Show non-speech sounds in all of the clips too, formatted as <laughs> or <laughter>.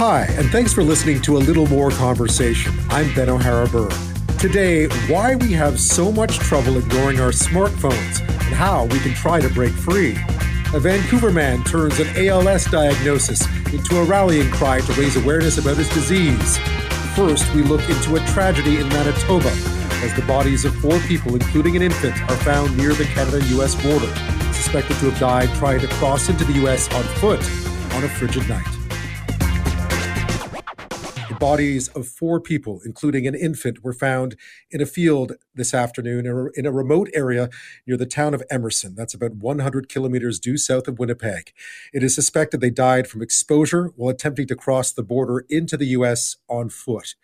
Hi, and thanks for listening to A Little More Conversation. I'm Ben O'Hara-Byrne. Today, why we have so much trouble ignoring our smartphones and how we can try to break free. A Vancouver man turns an ALS diagnosis into a rallying cry to raise awareness about his disease. First, we look into a tragedy in Manitoba as the bodies of four people, including an infant, are found near the Canada US border, suspected to have died trying to cross into the US on foot on a frigid night bodies of four people, including an infant, were found in a field this afternoon in a remote area near the town of Emerson. That's about 100 kilometers due south of Winnipeg. It is suspected they died from exposure while attempting to cross the border into the U.S. on foot.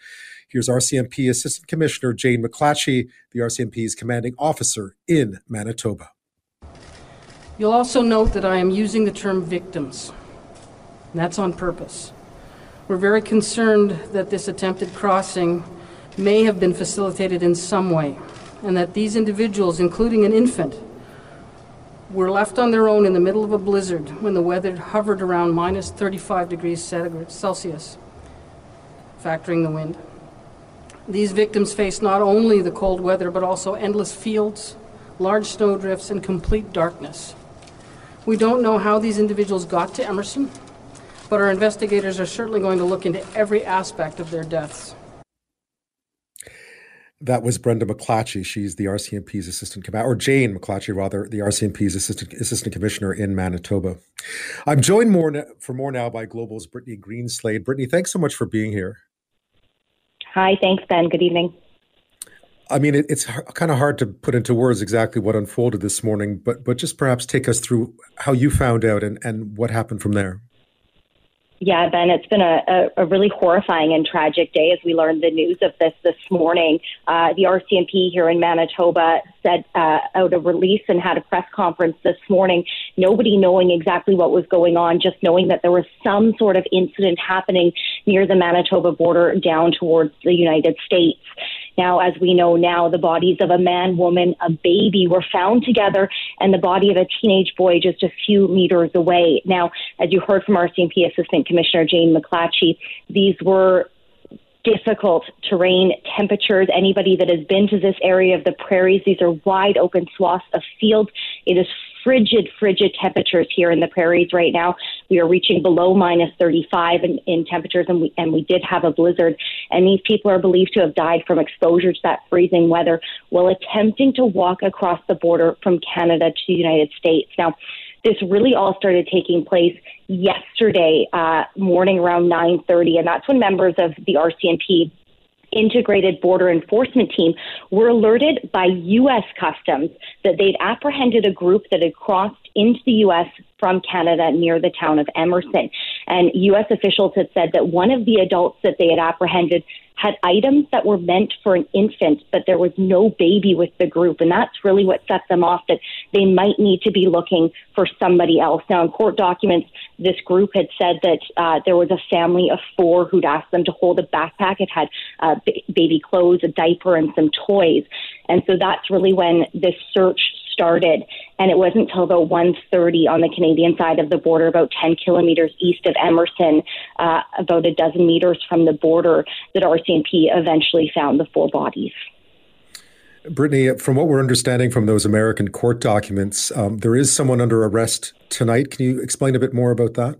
Here's RCMP Assistant Commissioner Jane MacLatchy, the RCMP's commanding officer in Manitoba. You'll also note that I am using the term victims. that's on purpose. We're very concerned that this attempted crossing may have been facilitated in some way, and that these individuals, including an infant, were left on their own in the middle of a blizzard when the weather hovered around minus 35 degrees Celsius, factoring the wind. These victims faced not only the cold weather, but also endless fields, large snowdrifts, and complete darkness. We don't know how these individuals got to Emerson but our investigators are certainly going to look into every aspect of their deaths. That was Brenda MacLatchy. She's the RCMP's assistant commander, or Jane MacLatchy, rather, the RCMP's assistant assistant commissioner in Manitoba. I'm joined more for more now by Global's Brittany Greenslade. Brittany, thanks so much for being here. Hi, thanks, Ben. Good evening. I mean, it, it's kind of hard to put into words exactly what unfolded this morning, but but just perhaps take us through how you found out and, and what happened from there. Yeah, Ben, it's been a, a, a, really horrifying and tragic day as we learned the news of this this morning. Uh, the RCMP here in Manitoba said uh, out a release and had a press conference this morning, nobody knowing exactly what was going on, just knowing that there was some sort of incident happening near the Manitoba border down towards the United States. Now, as we know now, the bodies of a man, woman, a baby were found together, and the body of a teenage boy just a few meters away. Now, as you heard from RCMP Assistant Commissioner Jane MacLatchy, these were difficult terrain temperatures. Anybody that has been to this area of the prairies, these are wide open swaths of fields. It is frigid, frigid temperatures here in the prairies right now. We are reaching below minus 35 in, in temperatures, and we and we did have a blizzard. And these people are believed to have died from exposure to that freezing weather while attempting to walk across the border from Canada to the United States. Now, this really all started taking place yesterday uh, morning around 9:30, and that's when members of the RCMP integrated border enforcement team were alerted by U.S. Customs that they'd apprehended a group that had crossed into the U.S. from Canada near the town of Emerson. And U.S. officials had said that one of the adults that they had apprehended had items that were meant for an infant, but there was no baby with the group. And that's really what set them off that they might need to be looking for somebody else. Now, in court documents, this group had said that uh, there was a family of four who'd asked them to hold a backpack. It had uh, b- baby clothes, a diaper, and some toys. And so that's really when this search started, and it wasn't until about 1:30 on the Canadian side of the border, about 10 kilometers east of Emerson, uh, about a dozen meters from the border, that RCMP eventually found the four bodies. Brittany, from what we're understanding from those American court documents, um, there is someone under arrest tonight. Can you explain a bit more about that?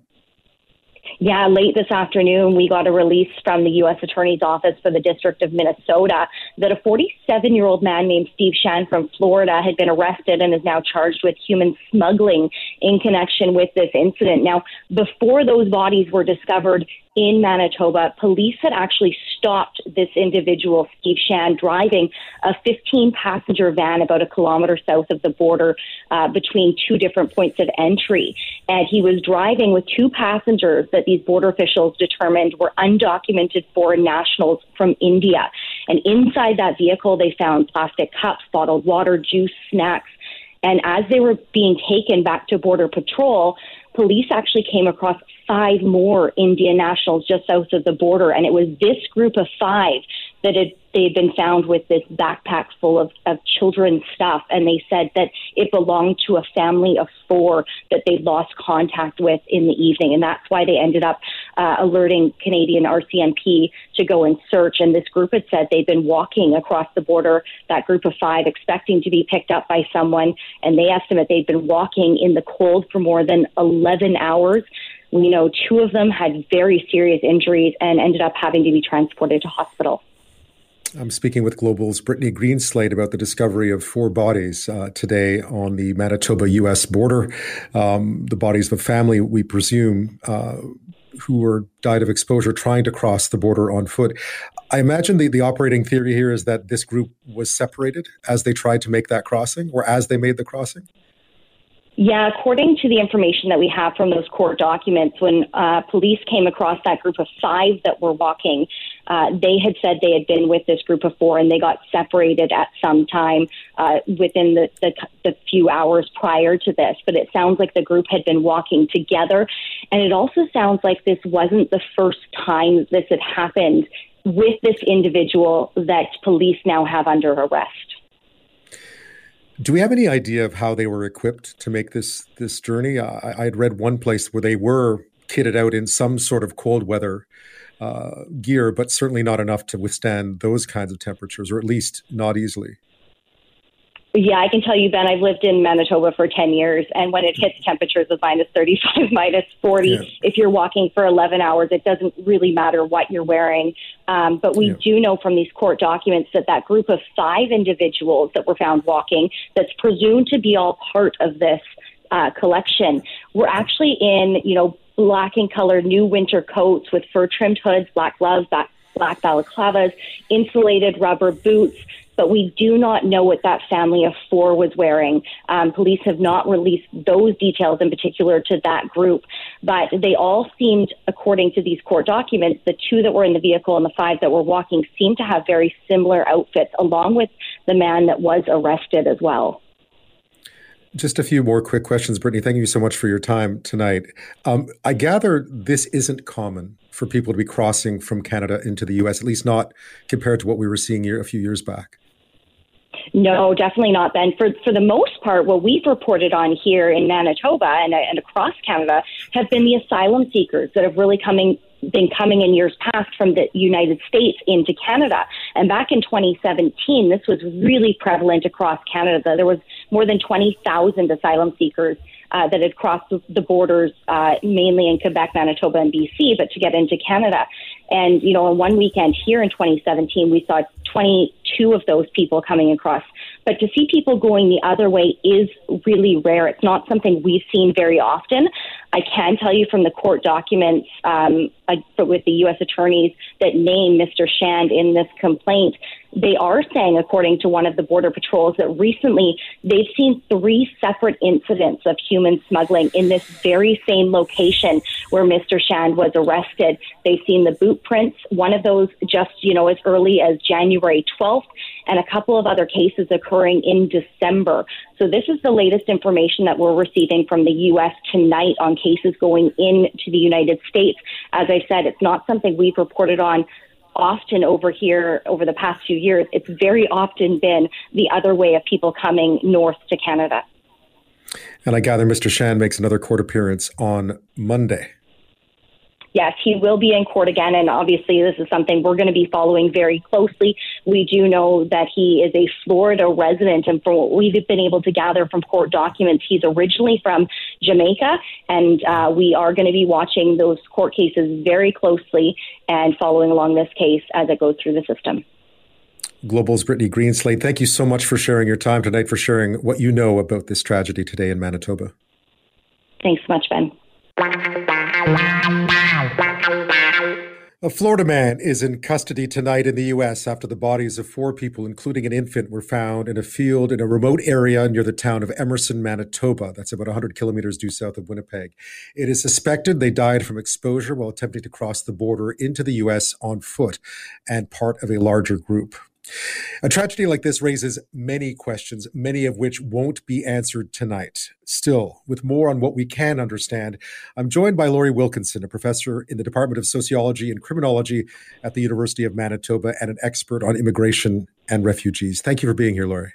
Yeah, late this afternoon, we got a release from the U.S. Attorney's Office for the District of Minnesota that a 47 year old man named Steve Shand from Florida had been arrested and is now charged with human smuggling in connection with this incident. Now, before those bodies were discovered in Manitoba, police had actually stopped this individual, Steve Shand, driving a 15 passenger van about a kilometer south of the border uh, between two different points of entry. And he was driving with two passengers that these border officials determined were undocumented foreign nationals from India. And inside that vehicle, they found plastic cups, bottled water, juice, snacks. And as they were being taken back to Border Patrol, police actually came across five more Indian nationals just south of the border. And it was this group of five that had they had been found with this backpack full of, of children's stuff. And they said that it belonged to a family of four that they lost contact with in the evening. And that's why they ended up uh, alerting Canadian RCMP to go and search. And this group had said they'd been walking across the border, that group of five, expecting to be picked up by someone. And they estimate they'd been walking in the cold for more than 11 hours. We know two of them had very serious injuries and ended up having to be transported to hospital. I'm speaking with Global's Brittany Greenslade about the discovery of four bodies uh, today on the Manitoba U.S. border. Um, the bodies of a family, we presume, uh, who were died of exposure trying to cross the border on foot. I imagine the, the operating theory here is that this group was separated as they tried to make that crossing or as they made the crossing. Yeah, according to the information that we have from those court documents, when uh, police came across that group of five that were walking, uh, they had said they had been with this group four and they got separated at some time uh, within the, the, the few hours prior to this. But it sounds like the group had been walking together. And it also sounds like this wasn't the first time this had happened with this individual that police now have under arrest. Do we have any idea of how they were equipped to make this this journey? I, I had read one place where they were kitted out in some sort of cold weather uh, gear, but certainly not enough to withstand those kinds of temperatures, or at least not easily. Yeah, I can tell you, Ben, I've lived in Manitoba for 10 years, and when it hits temperatures of minus 35, <laughs> minus 40, yeah. if you're walking for 11 hours, it doesn't really matter what you're wearing. Um, but we yeah. do know from these court documents that that group of five individuals that were found walking, that's presumed to be all part of this uh, collection, were actually in, you know, black in color new winter coats with fur trimmed hoods, black gloves, black, black balaclavas, insulated rubber boots but we do not know what that family of four was wearing. Um, police have not released those details in particular to that group, but they all seemed, according to these court documents, the two that were in the vehicle and the five that were walking seemed to have very similar outfits, along with the man that was arrested as well. Just a few more quick questions, Brittany. Thank you so much for your time tonight. Um, I gather this isn't common for people to be crossing from Canada into the U.S., at least not compared to what we were seeing a few years back. No, definitely not, Ben. For for the most part, what we've reported on here in Manitoba and, and across Canada have been the asylum seekers that have really coming been coming in years past from the United States into Canada. And back in 2017, this was really prevalent across Canada. There was more than 20,000 asylum seekers uh, that had crossed the borders, uh, mainly in Quebec, Manitoba, and BC, but to get into Canada. And, you know, in one weekend here in 2017, we saw 22 of those people coming across. But to see people going the other way is really rare. It's not something we've seen very often. I can tell you from the court documents um, uh, with the U.S. attorneys that name Mr. Shand in this complaint, they are saying, according to one of the Border Patrols, that recently they've seen three separate incidents of human smuggling in this very same location where Mr. Shand was arrested. They've seen the boot prints, one of those just, you know, as early as January 12th, and a couple of other cases occurring in December. So this is the latest information that we're receiving from the U.S. tonight on cases going into the United States. As I said, it's not something we've reported on often over here over the past few years. It's very often been the other way of people coming north to Canada. And I gather Mr. Shand makes another court appearance on Monday yes, he will be in court again. And obviously, this is something we're going to be following very closely. We do know that he is a Florida resident. And from what we've been able to gather from court documents, he's originally from Jamaica. And uh, we are going to be watching those court cases very closely and following along this case as it goes through the system. Global's Brittany Greenslade, thank you so much for sharing your time tonight, for sharing what you know about this tragedy today in Manitoba. Thanks so much, Ben. A Florida man is in custody tonight in the U.S. after the bodies of four people, including an infant, were found in a field in a remote area near the town of Emerson, Manitoba. That's about 100 kilometers due south of Winnipeg. It is suspected they died from exposure while attempting to cross the border into the U.S. on foot and part of a larger group. A tragedy like this raises many questions, many of which won't be answered tonight. Still, with more on what we can understand, I'm joined by Lori Wilkinson, a professor in the Department of Sociology and Criminology at the University of Manitoba and an expert on immigration and refugees. Thank you for being here, Lori.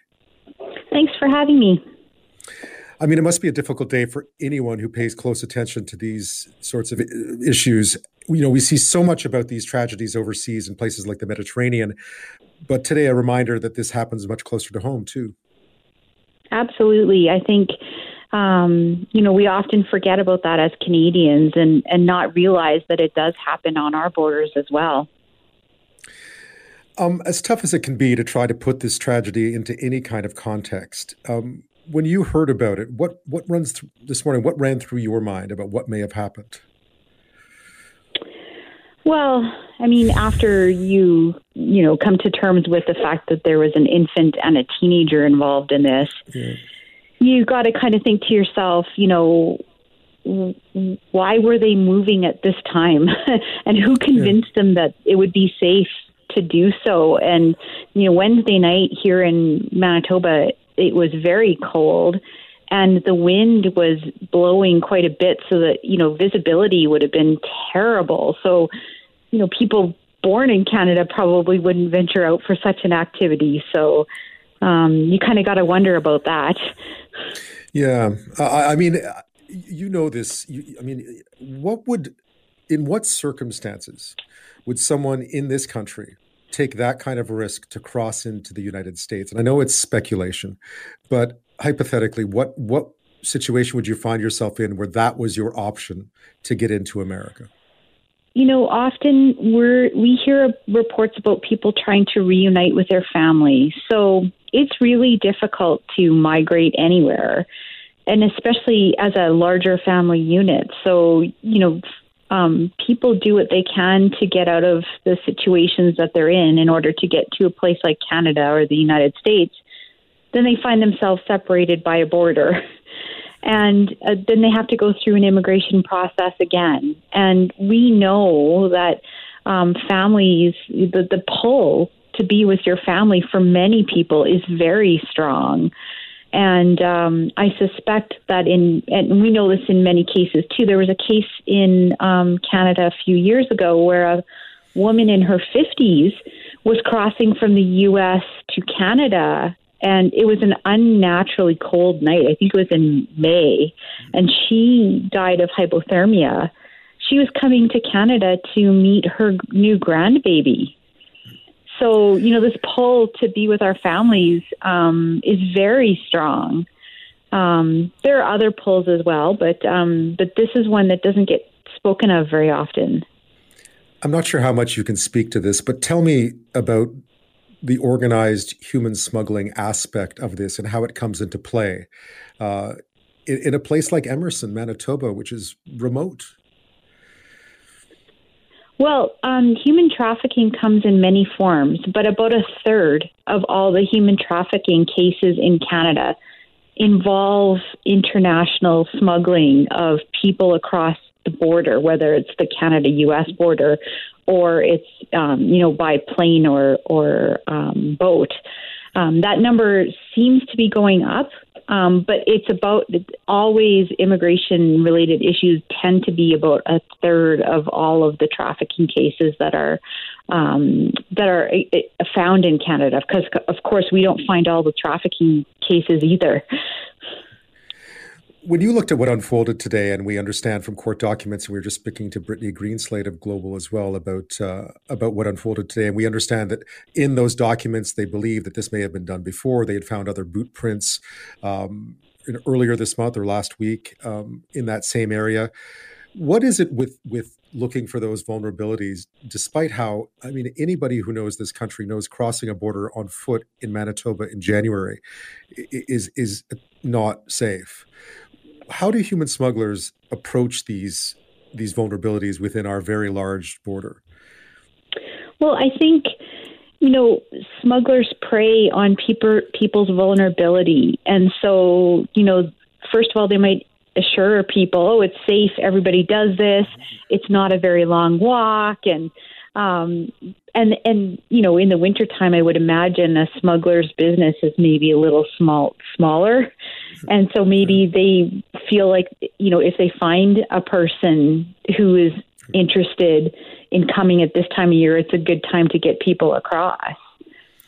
Thanks for having me. I mean, it must be a difficult day for anyone who pays close attention to these sorts of issues you know, we see so much about these tragedies overseas in places like the Mediterranean, but today a reminder that this happens much closer to home too. Absolutely, I think um, you know we often forget about that as Canadians and and not realize that it does happen on our borders as well. Um, as tough as it can be to try to put this tragedy into any kind of context, um, when you heard about it, what what runs th- this morning? What ran through your mind about what may have happened? Well, I mean, after you you know come to terms with the fact that there was an infant and a teenager involved in this, yeah. you got to kind of think to yourself, you know, why were they moving at this time, <laughs> and who convinced yeah. them that it would be safe to do so? And you know, Wednesday night here in Manitoba, it was very cold and the wind was blowing quite a bit so that you know visibility would have been terrible. So you know people born in canada probably wouldn't venture out for such an activity. So um, you kind of got to wonder about that. Yeah. I, I mean you know this. You, i mean what would in what circumstances would someone in this country take that kind of risk to cross into the United States? And I know it's speculation, but hypothetically, what what situation would you find yourself in where that was your option to get into America? You know, often we're we hear reports about people trying to reunite with their family. So it's really difficult to migrate anywhere, and especially as a larger family unit. So you know, um, people do what they can to get out of the situations that they're in in order to get to a place like Canada or the United States. Then they find themselves separated by a border. <laughs> And uh, then they have to go through an immigration process again. And we know that um, families, the, the pull to be with your family for many people is very strong. And um, I suspect that in, and we know this in many cases too. There was a case in um, Canada a few years ago where a woman in her 50s was crossing from the U.S. to Canada, and it was an unnaturally cold night. I think it was in May, and she died of hypothermia. She was coming to Canada to meet her new grandbaby so you know this pull to be with our families um, is very strong. Um, there are other pulls as well, but um, but this is one that doesn't get spoken of very often. I'm not sure how much you can speak to this, but tell me about the organized human smuggling aspect of this and how it comes into play uh, in, in a place like Emerson, Manitoba, which is remote. Well, um, human trafficking comes in many forms, but about a third of all the human trafficking cases in Canada involve international smuggling of people across the border, whether it's the Canada-U.S. border or it's um, you know by plane or or um, boat. Um, that number seems to be going up, um, but it's about always immigration related issues tend to be about a third of all of the trafficking cases that are um, that are uh, found in Canada. Because of course we don't find all the trafficking cases either. When you looked at what unfolded today, and we understand from court documents, and we were just speaking to Brittany Greenslade of Global as well about uh, about what unfolded today, and we understand that in those documents they believe that this may have been done before. They had found other boot prints um, in, earlier this month or last week um, in that same area. What is it with with looking for those vulnerabilities, despite how I mean anybody who knows this country knows crossing a border on foot in Manitoba in January is is not safe how do human smugglers approach these these vulnerabilities within our very large border? Well, I think you know smugglers prey on people people's vulnerability, and so you know first of all they might assure people, oh, it's safe, everybody does this, it's not a very long walk, and um, and and you know in the wintertime i would imagine a smuggler's business is maybe a little small smaller. And so maybe they feel like you know if they find a person who is interested in coming at this time of year it's a good time to get people across.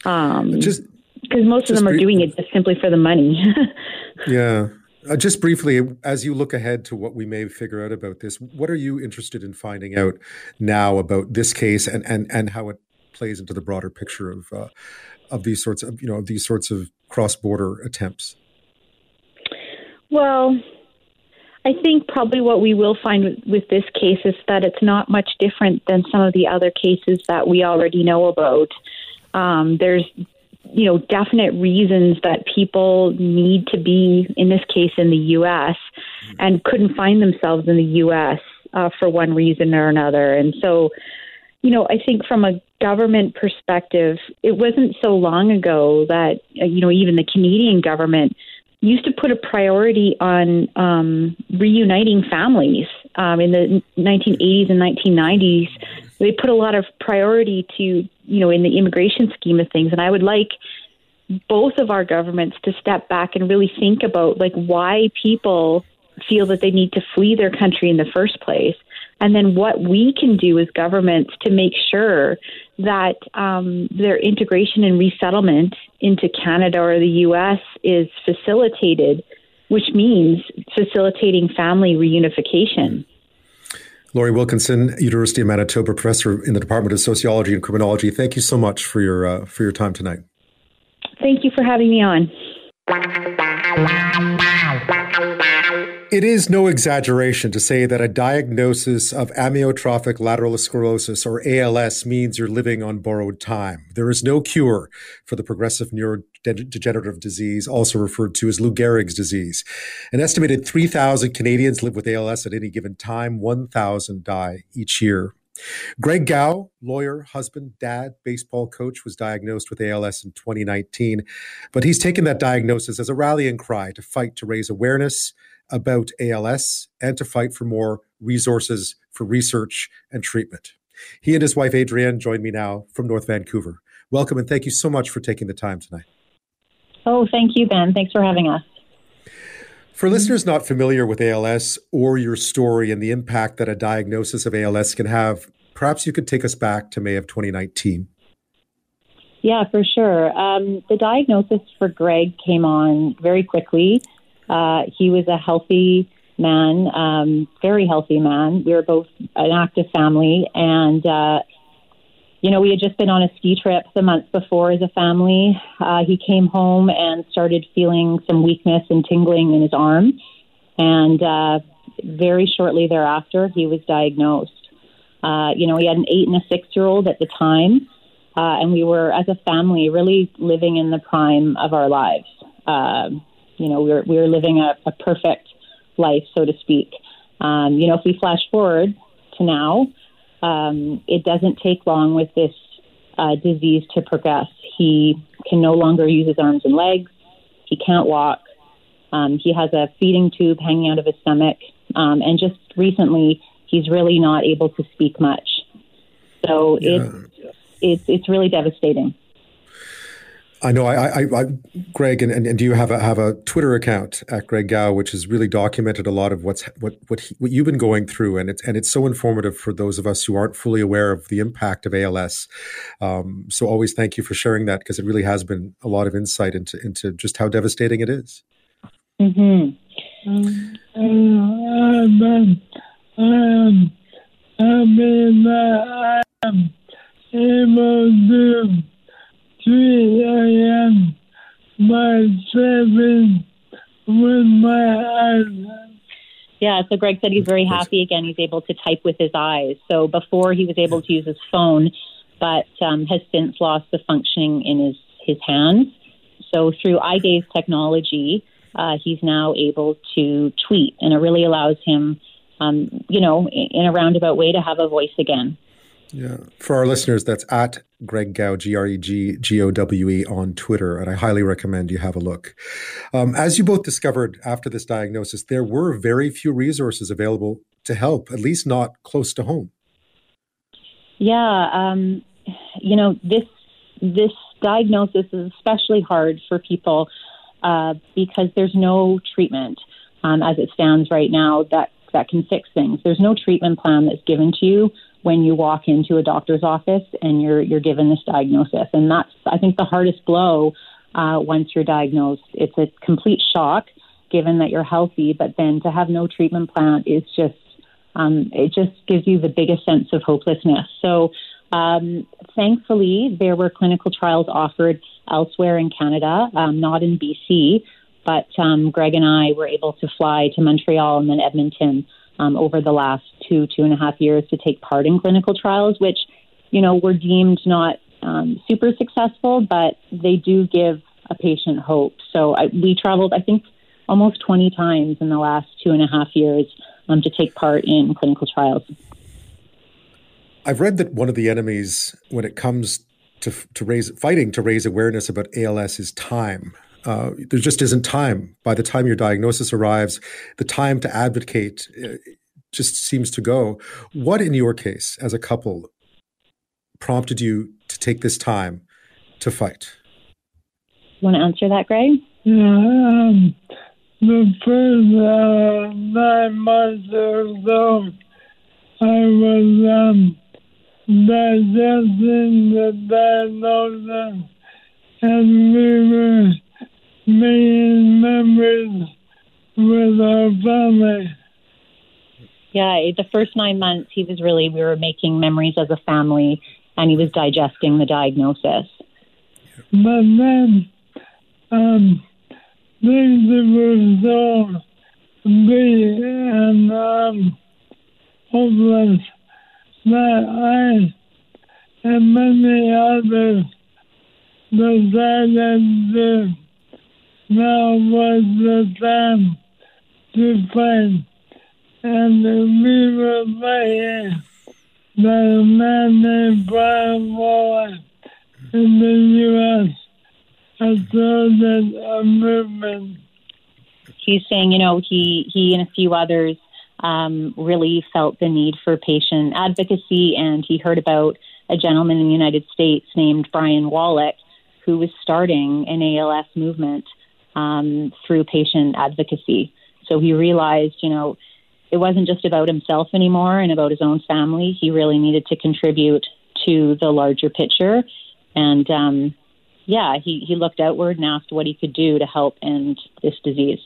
Um just because most of them are doing it just simply for the money. <laughs> Yeah Uh, just briefly, as you look ahead to what we may figure out about this, what are you interested in finding out now about this case and, and, and how it plays into the broader picture of uh, of these sorts of you know these sorts of cross border attempts? Well, I think probably what we will find with, with, this case is that it's not much different than some of the other cases that we already know about. Um, there's, you know, definite reasons that people need to be, in this case, in the U.S. and couldn't find themselves in the U.S. Uh, for one reason or another. And so, you know, I think from a government perspective, it wasn't so long ago that, uh, you know, even the Canadian government used to put a priority on um, reuniting families. Um, in the 1980s and 1990s, they put a lot of priority to, you know, in the immigration scheme of things. And I would like both of our governments to step back and really think about like why people feel that they need to flee their country in the first place and then what we can do as governments to make sure that um, their integration and resettlement into Canada or the U.S. is facilitated, which means facilitating family reunification. Lori Wilkinson, University of Manitoba professor in the Department of Sociology and Criminology. Thank you so much for your uh, for your time tonight. Thank you for having me on. It is no exaggeration to say that a diagnosis of amyotrophic lateral sclerosis or ALS means you're living on borrowed time. There is no cure for the progressive neurodegenerative disease, also referred to as Lou Gehrig's disease. An estimated 3,000 Canadians live with ALS at any given time, 1,000 die each year. Greg Gowe, lawyer, husband, dad, baseball coach, was diagnosed with ALS in 2019, but he's taken that diagnosis as a rallying cry to fight to raise awareness about ALS and to fight for more resources for research and treatment. He and his wife, Adrienne, join me now from North Vancouver. Welcome and thank you so much for taking the time tonight. Oh, thank you, Ben. Thanks for having us. For listeners not familiar with ALS or your story and the impact that a diagnosis of ALS can have, perhaps you could take us back to May of 2019. Yeah, for sure. Um, the diagnosis for Greg came on very quickly. Uh, he was a healthy man, um, very healthy man. We were both an active family, and uh, you know, we had just been on a ski trip the month before as a family. Uh, he came home and started feeling some weakness and tingling in his arm, and uh, very shortly thereafter, he was diagnosed. Uh, you know, he had an eight and a six year old at the time, uh, and we were, as a family, really living in the prime of our lives. Uh, you know, we were, we were living a, a perfect life, so to speak. Um, you know, if we flash forward to now, um, it doesn't take long with this uh, disease to progress. He can no longer use his arms and legs. He can't walk. Um, he has a feeding tube hanging out of his stomach. Um, and just recently, he's really not able to speak much. So yeah. it's, it's, it's really devastating. I know, I, I, I Greg, and, and, and, do you have a have a Twitter account at Greg Gowe, which has really documented a lot of what's what what he, what you've been going through, and it's and it's so informative for those of us who aren't fully aware of the impact of ALS. Um, so always thank you for sharing that because it really has been a lot of insight into into just how devastating it is. Mm-hmm. Um, um, um, I mean, I'm able to 3 a.m. my seven with my eyes. Yeah, so Greg said he's very happy again. He's able to type with his eyes. So before he was able to use his phone, but um, has since lost the functioning in his, his hands. So through eye gaze technology, uh, he's now able to tweet, and it really allows him, um, you know, in a roundabout way to have a voice again. Yeah. For our listeners, that's at Greg Gowe, G R E G G O W E on Twitter. And I highly recommend you have a look. Um, as you both discovered after this diagnosis, there were very few resources available to help, at least not close to home. Yeah. Um, you know, this, this diagnosis is especially hard for people uh, because there's no treatment um, as it stands right now that, that can fix things. There's no treatment plan that's given to you when you walk into a doctor's office and you're you're given this diagnosis, and that's I think the hardest blow uh, once you're diagnosed. It's a complete shock given that you're healthy, but then to have no treatment plan is just um, it just gives you the biggest sense of hopelessness. So, um, thankfully, there were clinical trials offered elsewhere in Canada, um, not in BC, but um, Greg and I were able to fly to Montreal and then Edmonton um, over the last two, two and a half years to take part in clinical trials, which, you know, were deemed not um, super successful, but they do give a patient hope. So I, we traveled, I think, almost 20 times in the last two and a half years um, to take part in clinical trials. I've read that one of the enemies when it comes to, to raise fighting to raise awareness about ALS is time. Uh, there just isn't time. By the time your diagnosis arrives, the time to advocate uh, just seems to go. What, in your case, as a couple, prompted you to take this time to fight? Want to answer that, Greg? Yeah, um, the first uh, nine months or so, I was um, digesting the diagnosis, and we were making memories with our family. Yeah, the first nine months, he was really, we were making memories as a family, and he was digesting the diagnosis. But then, um, things were so big and um, hopeless that I and many others decided that now was the time to fight. And we were fighting that a man named Brian Wallach in the U.S. has started a movement. He's saying, you know, he, he and a few others um, really felt the need for patient advocacy, and he heard about a gentleman in the United States named Brian Wallach who was starting an ALS movement um, through patient advocacy. So he realized, you know, it wasn't just about himself anymore and about his own family. He really needed to contribute to the larger picture. And um, yeah, he, he looked outward and asked what he could do to help end this disease.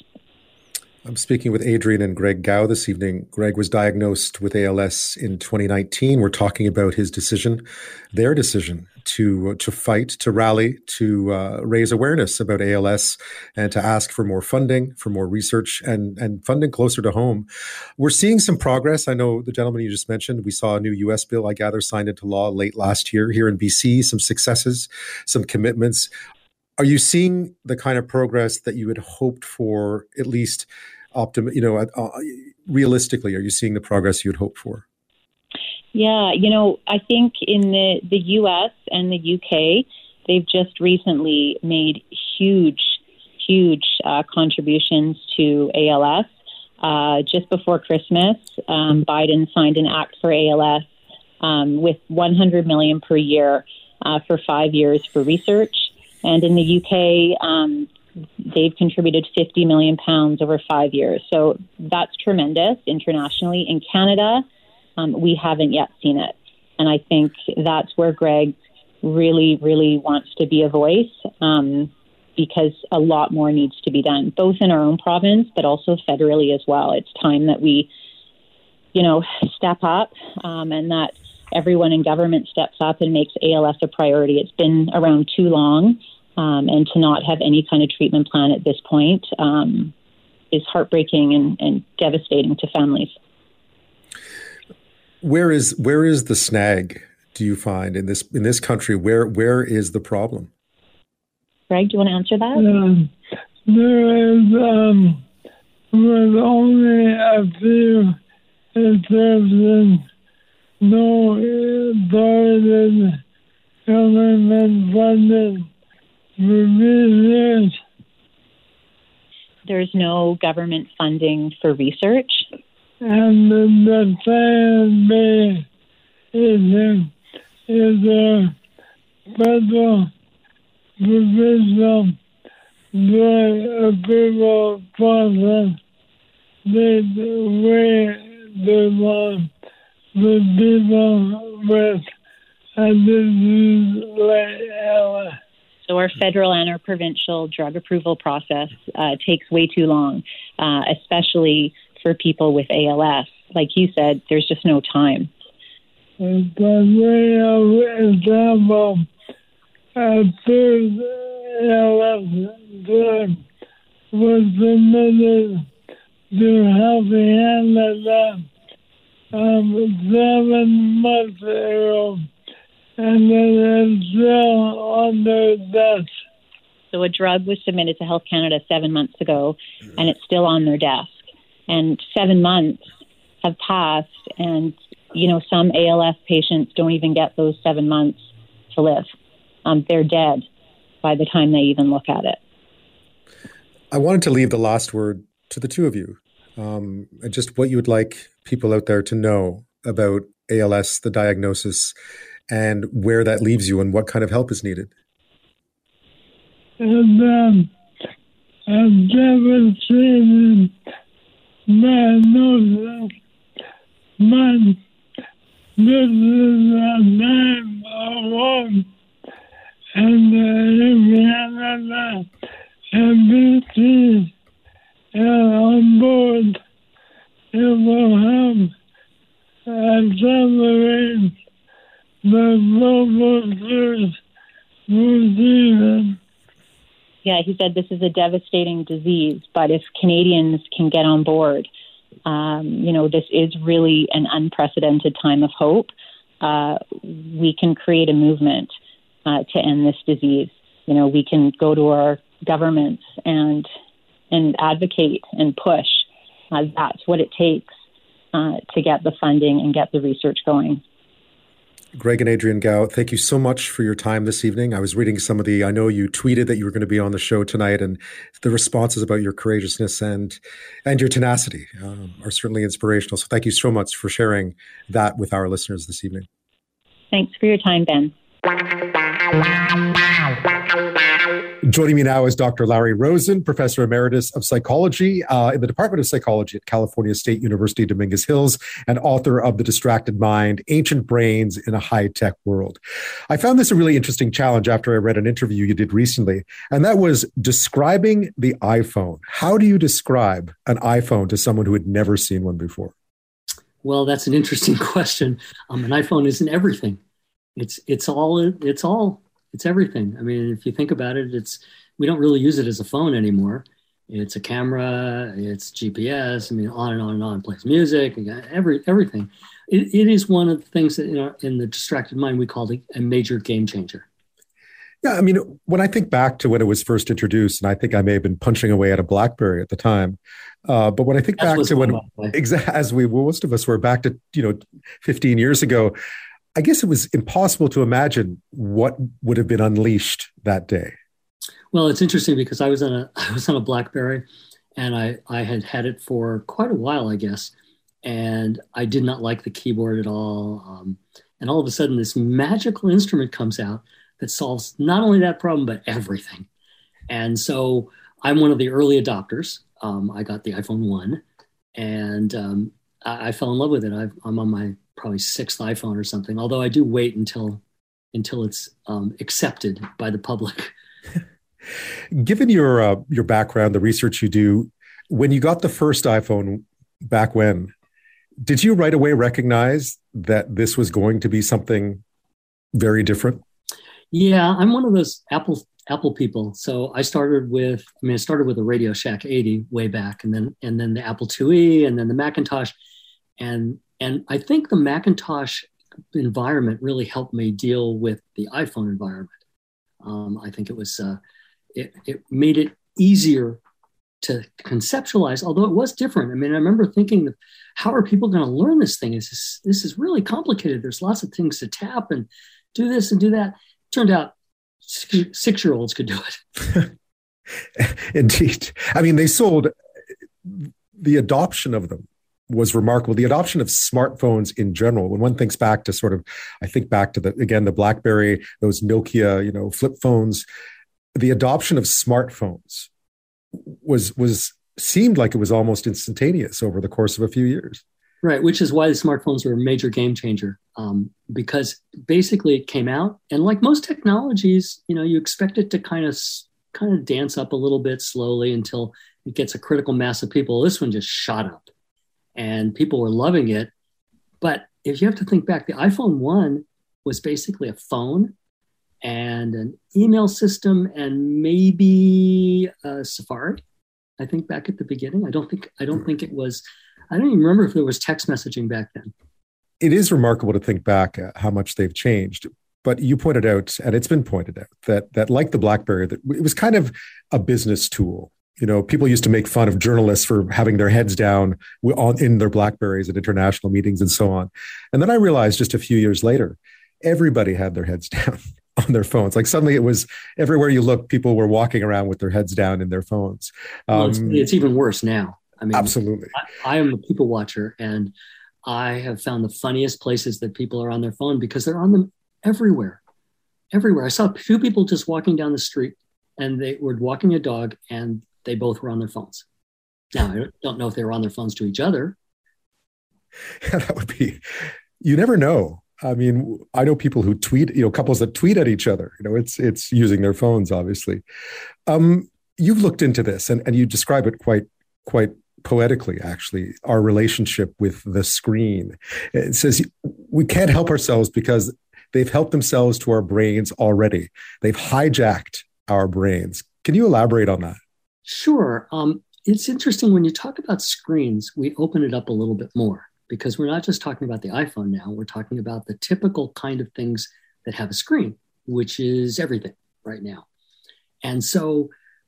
I'm speaking with Adrienne and Greg Gowe this evening. Greg was diagnosed with ALS in 2019. We're talking about his decision, their decision to to fight, to rally, to uh, raise awareness about ALS, and to ask for more funding, for more research, and and funding closer to home. We're seeing some progress. I know the gentleman you just mentioned. We saw a new U.S. bill, I gather, signed into law late last year here in BC. Some successes, some commitments. Are you seeing the kind of progress that you had hoped for, at least? Optim you know uh, realistically are you seeing the progress you'd hope for? Yeah you know i think in the the us and the uk they've just recently made huge huge uh, contributions to als uh, just before christmas um, biden signed an act for als um, with 100 million per year uh, for five years for research. And in the uk um, they've contributed 50 million pounds over five years. So that's tremendous internationally. In Canada, um, we haven't yet seen it. And I think that's where Greg really, really wants to be a voice um, because a lot more needs to be done, both in our own province, but also federally as well. It's time that we, you know, step up um, and that everyone in government steps up and makes ALS a priority. It's been around too long um, and to not have any kind of treatment plan at this point um, is heartbreaking and, and devastating to families. Where is where is the snag? Do you find in this in this country where where is the problem? Greg, do you want to answer that? Um, there is um, with only a few exceptions, no targeted government funding there's no government funding for research. And the B is a, is a federal provisional approval process that way the for people with a disease like. So our federal and our provincial drug approval process uh, takes way too long, uh, especially for people with ALS. Like you said, there's just no time. Example, ALS drug was submitted to Canada um, seven months ago and it is still under their desk. So a drug was submitted to Health Canada seven months ago, and it's still on their desk. And seven months have passed, and you know some ALS patients don't even get those seven months to live. Um, they're dead by the time they even look at it. I wanted to leave the last word to the two of you, um, and just what you would like people out there to know about ALS, the diagnosis, and where that leaves you and what kind of help is needed. And um, I've never seen diagnosis, but this is a name alone. And uh, if Canada and BC are on board, it will help accelerate Yeah, he said this is a devastating disease, but if Canadians can get on board, um, you know, this is really an unprecedented time of hope. Uh, we can create a movement uh, to end this disease. You know, we can go to our governments and and advocate and push. Uh, that's what it takes uh, to get the funding and get the research going. Greg and Adrienne Gowe, thank you so much for your time this evening. I was reading some of the, I know you tweeted that you were going to be on the show tonight, and the responses about your courageousness and and your tenacity um, are certainly inspirational. So thank you so much for sharing that with our listeners this evening. Thanks for your time, Ben. Joining me now is Dr. Larry Rosen, Professor Emeritus of Psychology uh, in the Department of Psychology at California State University, Dominguez Hills, and author of The Distracted Mind Ancient Brains in a High Tech World. I found this a really interesting challenge after I read an interview you did recently, and that was describing the iPhone. How do you describe an iPhone to someone who had never seen one before? Well, that's an interesting <laughs> question. Um, an iPhone isn't everything. It's it's all it's all it's everything. I mean, if you think about it, it's we don't really use it as a phone anymore. It's a camera, it's GPS. I mean, on and on and on. It plays music, every everything. It, it is one of the things that in, our, in the distracted mind we call it a major game changer. Yeah, I mean, when I think back to when it was first introduced, and I think I may have been punching away at a BlackBerry at the time, uh, but when I think That's back to when, <laughs> exactly as we most of us were back to you know, 15 years ago, I guess it was impossible to imagine what would have been unleashed that day. Well, it's interesting because I was on a <laughs> I was on a BlackBerry, and I I had had it for quite a while, I guess, and I did not like the keyboard at all. Um, and all of a sudden, this magical instrument comes out that solves not only that problem but everything. And so I'm one of the early adopters. Um, I got the iPhone one, and um, I, I, fell in love with it. i am on my probably sixth iPhone or something. Although I do wait until until it's um, accepted by the public. <laughs> Given your uh, your background, the research you do, when you got the first iPhone back when, did you right away recognize that this was going to be something very different? Yeah, I'm one of those Apple Apple people. So I started with, I mean, I started with a Radio Shack 80 way back, and then and then the Apple IIe, and then the Macintosh, and and I think the Macintosh environment really helped me deal with the iPhone environment. Um, I think it was uh, it, it made it easier to conceptualize, although it was different. I mean, I remember thinking, how are people going to learn this thing? Is this, this is really complicated. There's lots of things to tap and do this and do that. Turned out six year olds could do it. <laughs> Indeed. I mean, they sold the adoption of them was remarkable. The adoption of smartphones in general, when one thinks back to sort of, I think back to the, again, the Blackberry, those Nokia, you know, flip phones, the adoption of smartphones was, was, seemed like it was almost instantaneous over the course of a few years. Right, which is why the smartphones were a major game changer. Um, because basically it came out, and like most technologies, you know, you expect it to kind of kind of dance up a little bit slowly until it gets a critical mass of people. This one just shot up, and people were loving it. But if you have to think back, the iPhone one was basically a phone and an email system and maybe a Safari. I think back at the beginning. I don't think I don't think it was I don't even remember if there was text messaging back then. It is remarkable to think back uh, how much they've changed. But you pointed out, and it's been pointed out, that that like the BlackBerry, that it was kind of a business tool. You know, people used to make fun of journalists for having their heads down on, in their Blackberries at international meetings and so on. And then I realized just a few years later, everybody had their heads <laughs> down on their phones. Like suddenly it was everywhere you look, people were walking around with their heads down in their phones. Um, well, it's, it's, even worse now. I mean, absolutely. I, I, am a people watcher, and I have found the funniest places that people are on their phone because they're on them everywhere, everywhere. I saw two people just walking down the street, and they were walking a dog, and they both were on their phones. Now I don't know if they were on their phones to each other. <laughs> Yeah, that would be. You never know. I mean, I know people who tweet, you know, couples that tweet at each other. You know, it's it's using their phones, obviously. Um, you've looked into this, and, and you describe it quite quite poetically, actually, our relationship with the screen. It says we can't help ourselves because they've helped themselves to our brains already. They've hijacked our brains. Can you elaborate on that? Sure. Um, it's interesting when you talk about screens, we open it up a little bit more because we're not just talking about the iPhone now, we're talking about the typical kind of things that have a screen, which is everything right now. And so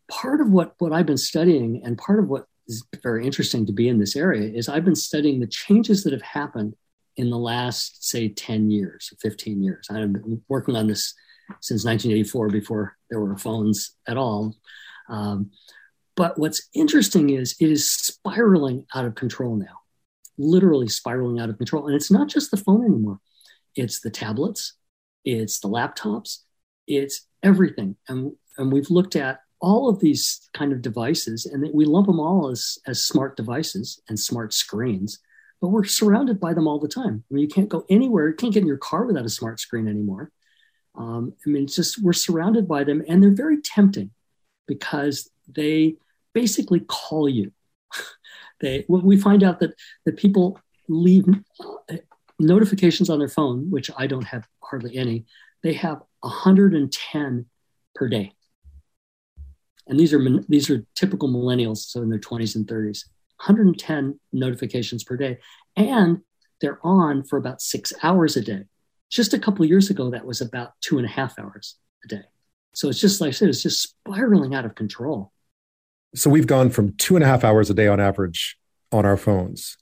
part of what, what I've been studying and part of what is very interesting to be in this area is I've been studying the changes that have happened in the last, say, 10 years, 15 years. I've been working on this since 1984 before there were phones at all. Um, but what's interesting is it is spiraling out of control now, literally spiraling out of control. And it's not just the phone anymore, it's the tablets, it's the laptops, it's everything. And, and we've looked at all of these kind of devices and we lump them all as, as smart devices and smart screens but we're surrounded by them all the time i mean you can't go anywhere you can't get in your car without a smart screen anymore um, i mean it's just we're surrounded by them and they're very tempting because they basically call you <laughs> they we find out that that people leave uh, notifications on their phone which i don't have hardly any they have 110 per day and these are these are typical millennials, so in their 20s and 30s. 110 notifications per day, and they're on for about six hours a day. Just a couple years ago, that was about two and a half hours a day. So it's just like I said, it's just spiraling out of control. So we've gone from two and a half hours a day on average on our phones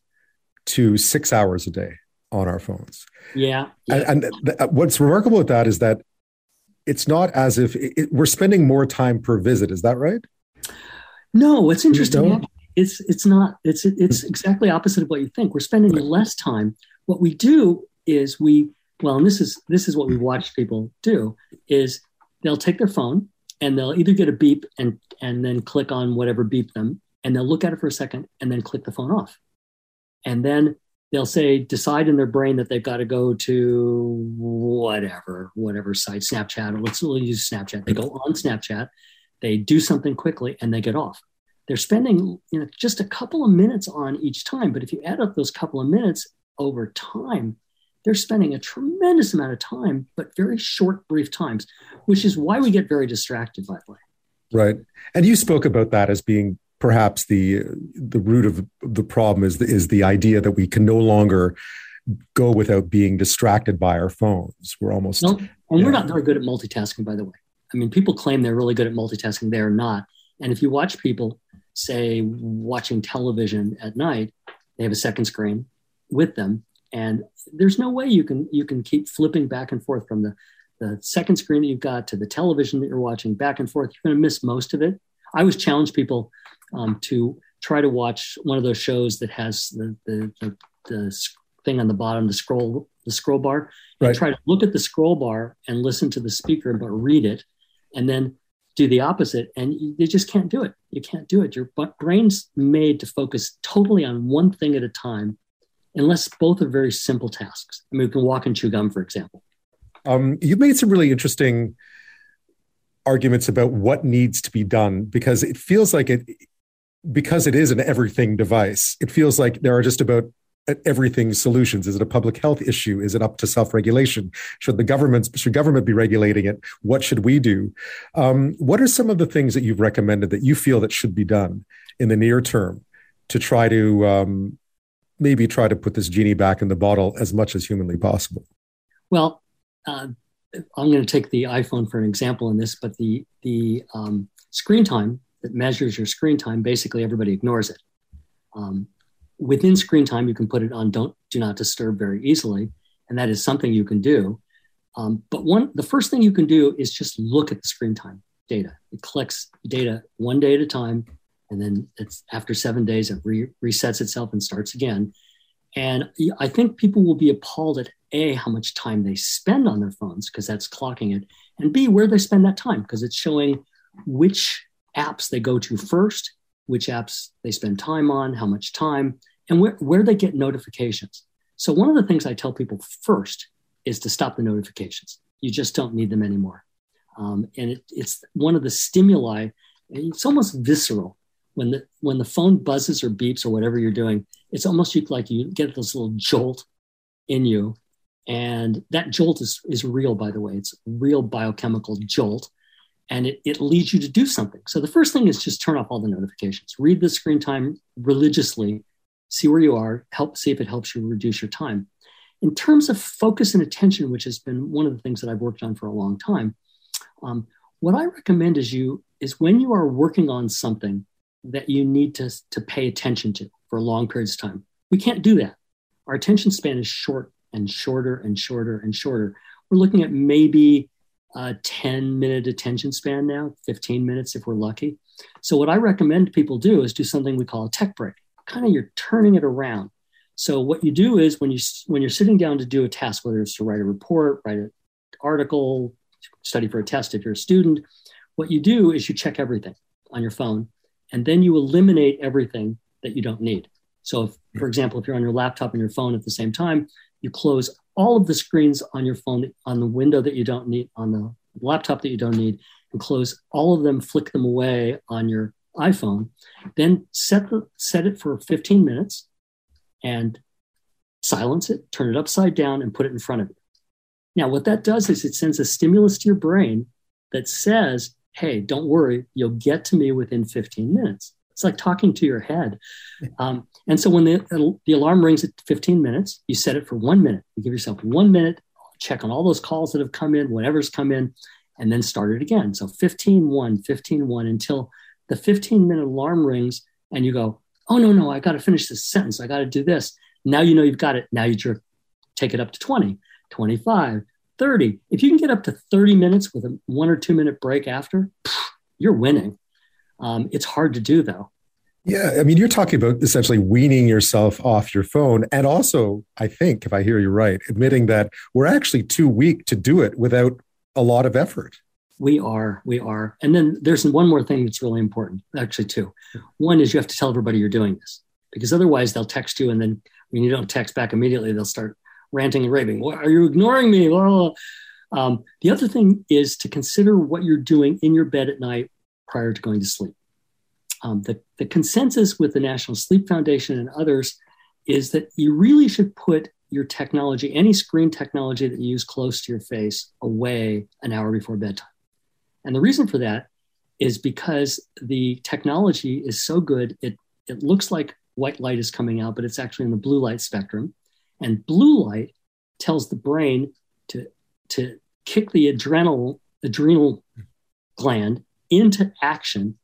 to six hours a day on our phones. Yeah. And, and th- what's remarkable with that is that it's not as if it, we're spending more time per visit. Is that right? No, what's interesting. It's it's not. It's it's hmm. exactly opposite of what you think. We're spending less time. What we do is we well, and this is this is what we hmm. watch people do is they'll take their phone and they'll either get a beep and and then click on whatever beep them and they'll look at it for a second and then click the phone off. And then they'll say decide in their brain that they've got to go to whatever whatever site snapchat or let's use snapchat. They go on snapchat they do something quickly and they get off. They're spending you know just a couple of minutes on each time but if you add up those couple of minutes over time they're spending a tremendous amount of time but very short brief times which is why we get very distracted by the way right and you spoke about that as being perhaps the the root of the problem is the, is the idea that we can no longer go without being distracted by our phones. We're almost no, and we're not very good at multitasking, by the way. I mean, people claim they're really good at multitasking. They're not. And if you watch people, say, watching television at night, they have a second screen with them, and there's no way you can you can keep flipping back and forth from the the second screen that you've got to the television that you're watching back and forth. You're going to miss most of it. I always challenge people um, to try to watch one of those shows that has the, the, the, the thing on the bottom, the scroll, the scroll bar. Right. try to look at the scroll bar and listen to the speaker, but read it, and then do the opposite. And you, just can't do it. You can't do it. Your brain's made to focus totally on one thing at a time. Unless both are very simple tasks. I mean, we can walk and chew gum, for example. Um, you've made some really interesting arguments about what needs to be done because it feels like it because it is an everything device it feels like there are just about everything solutions. Is it a public health issue? Is it up to self-regulation? Should the government should government be regulating it? What should we do? Um, what are some of the things that you've recommended that you feel that should be done in the near term to try to um, maybe try to put this genie back in the bottle as much as humanly possible well uh, I'm going to take the iPhone for an example in this, but the the um, screen time that measures your screen time, basically everybody ignores it. Um, within screen time, you can put it on don't do not disturb very easily, and that is something you can do. Um, but one, the first thing you can do is just look at the screen time data. It collects data one day at a time, and then it's after seven days it re- resets itself and starts again. And I think people will be appalled at A, how much time they spend on their phones, because that's clocking it, and B, where they spend that time, because it's showing which apps they go to first, which apps they spend time on, how much time, and where, where they get notifications. So, one of the things I tell people first is to stop the notifications. You just don't need them anymore. Um, and it, it's one of the stimuli, it's almost visceral when the when the phone buzzes or beeps or whatever you're doing it's almost like you get this little jolt in you. And that jolt is, is real by the way. It's real biochemical jolt. And it, it leads you to do something. So the first thing is just turn off all the notifications. Read the screen time religiously. See where you are. Help see if it helps you reduce your time. In terms of focus and attention which has been one of the things that i've worked on for a long time um, what i recommend is you is when you are working on something that you need to, to pay attention to for long periods of time. We can't do that. Our attention span is short and shorter and shorter and shorter. We're looking at maybe a 10 minute attention span now, 15 minutes if we're lucky. So, what I recommend people do is do something we call a tech break. Kind of you're turning it around. So, what you do is when, you, when you're sitting down to do a task, whether it's to write a report, write an article, study for a test if you're a student, what you do is you check everything on your phone and then you eliminate everything that you don't need. So, if, for example, if you're on your laptop and your phone at the same time, you close all of the screens on your phone, on the window that you don't need, on the laptop that you don't need, and close all of them, flick them away on your iPhone. Then set the set it for 15 minutes, and silence it, turn it upside down, and put it in front of you. Now, what that does is it sends a stimulus to your brain that says, "Hey, don't worry, you'll get to me within 15 minutes." It's like talking to your head. <laughs> Um, and so when the, the alarm rings at 15 minutes, you set it for one minute. You give yourself one minute, check on all those calls that have come in, whatever's come in, and then start it again. So 15 1, 15 1 until the 15 minute alarm rings and you go, oh, no, no, I got to finish this sentence. I got to do this. Now you know you've got it. Now you jerk, take it up to 20, 25, 30. If you can get up to 30 minutes with a one or two minute break after, you're winning. Um, it's hard to do though. Yeah, I mean, you're talking about essentially weaning yourself off your phone. And also, I think, if I hear you right, admitting that we're actually too weak to do it without a lot of effort. We are, we are. And then there's one more thing that's really important, actually, two. One is you have to tell everybody you're doing this because otherwise they'll text you. And then when you don't text back immediately, they'll start ranting and raving. Are you ignoring me? Um, the other thing is to consider what you're doing in your bed at night prior to going to sleep. Um, the, the consensus with the National Sleep Foundation and others is that you really should put your technology, any screen technology that you use close to your face, away an hour before bedtime. And the reason for that is because the technology is so good, it, it looks like white light is coming out, but it's actually in the blue light spectrum. And blue light tells the brain to, to kick the adrenal, adrenal gland into action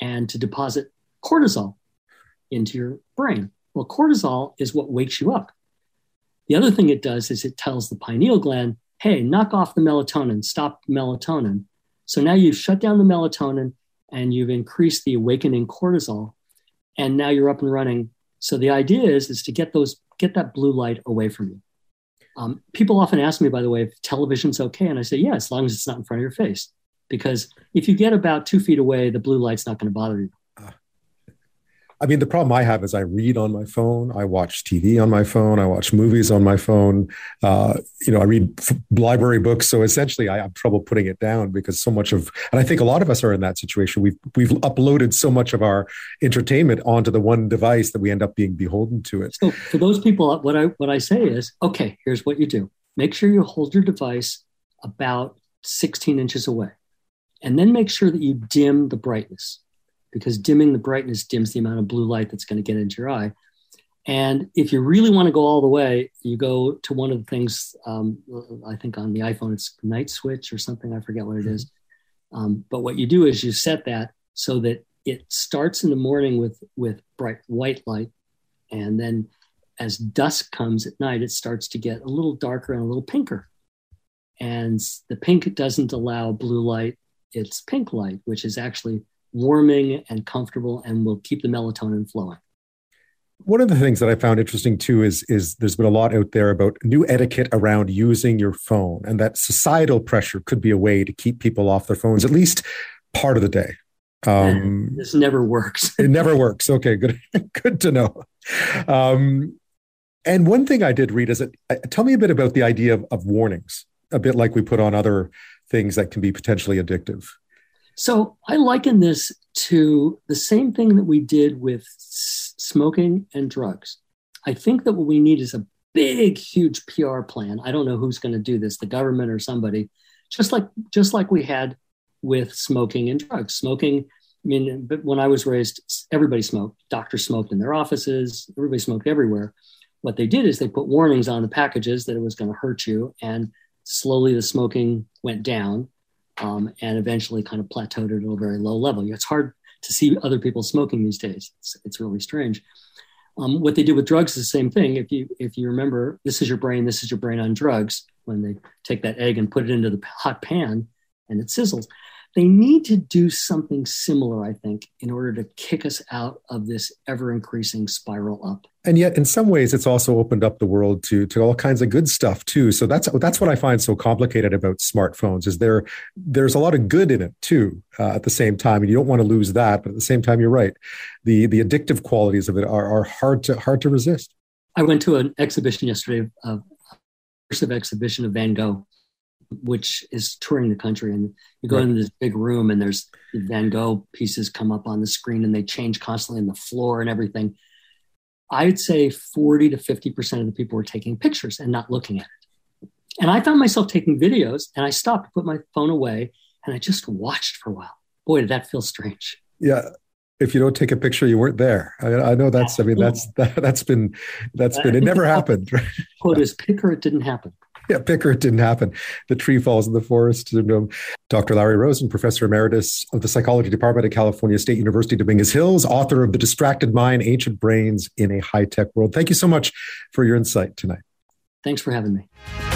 and to deposit cortisol into your brain. Well, cortisol is what wakes you up. The other thing it does is it tells the pineal gland, hey, knock off the melatonin, stop melatonin. So now you've shut down the melatonin and you've increased the awakening cortisol, and now you're up and running. So the idea is, is to get those get that blue light away from you. Um, people often ask me, by the way, if television's okay, and I say, yeah, as long as it's not in front of your face because if you get about two feet away, the blue light's not going to bother you. I mean, the problem I have is I read on my phone, I watch TV on my phone, I watch movies on my phone. Uh, you know, I read f- library books. So essentially, I have trouble putting it down because so much of, and I think a lot of us are in that situation. We've we've uploaded so much of our entertainment onto the one device that we end up being beholden to it. So for those people, what I what I say is, okay, here's what you do: make sure you hold your device about 16 inches away, and then make sure that you dim the brightness because dimming the brightness dims the amount of blue light that's going to get into your eye. And if you really want to go all the way, you go to one of the things, um, I think on the iPhone, it's night switch or something. I forget what it is. Um, but what you do is you set that so that it starts in the morning with, with bright white light. And then as dusk comes at night, it starts to get a little darker and a little pinker. And the pink doesn't allow blue light, it's pink light, which is actually warming and comfortable and will keep the melatonin flowing. One of the things that I found interesting too is is there's been a lot out there about new etiquette around using your phone and that societal pressure could be a way to keep people off their phones at least part of the day. Um, this never works. it never <laughs> works. Okay, good <laughs> good to know. Um, and one thing I did read is that uh, tell me a bit about the idea of, of warnings, a bit like we put on other things that can be potentially addictive. So I liken this to the same thing that we did with smoking and drugs. I think that what we need is a big, huge PR plan. I don't know who's going to do this, the government or somebody, just like just like we had with smoking and drugs. Smoking, I mean, but when I was raised, everybody smoked. Doctors smoked in their offices. Everybody smoked everywhere. What they did is they put warnings on the packages that it was going to hurt you, and slowly the smoking went down um, and eventually kind of plateaued at a very low level. It's hard to see other people smoking these days. It's, it's really strange. Um, what they did with drugs is the same thing. If you if you remember, this is your brain. This is your brain on drugs. When they take that egg and put it into the hot pan and it sizzles, they need to do something similar, I think, in order to kick us out of this ever increasing spiral up. And yet, in some ways, it's also opened up the world to to all kinds of good stuff too. So that's that's what I find so complicated about smartphones is there there's a lot of good in it too. Uh, at the same time, and you don't want to lose that, but at the same time, you're right. the The addictive qualities of it are, are hard to hard to resist. I went to an exhibition yesterday, a immersive exhibition of Van Gogh, which is touring the country. And you go right. into this big room and there's Van Gogh pieces come up on the screen and they change constantly in the floor and everything. I'd say 40 to 50% of the people were taking pictures and not looking at it. And I found myself taking videos and I stopped, put my phone away, and I just watched for a while. Boy, did that feel strange. Yeah. If you don't take a picture, you weren't there. I, I know that's, I mean, that's, <laughs> that, has been, that's been, it never <laughs> happened. Quote is pick or it didn't happen. <laughs> yeah, Picker, it didn't happen. The tree falls in the forest. Dr. Larry Rosen, Professor Emeritus of the Psychology Department at California State University, Dominguez Hills, author of The Distracted Mind Ancient Brains in a High Tech World. Thank you so much for your insight tonight. Thanks for having me.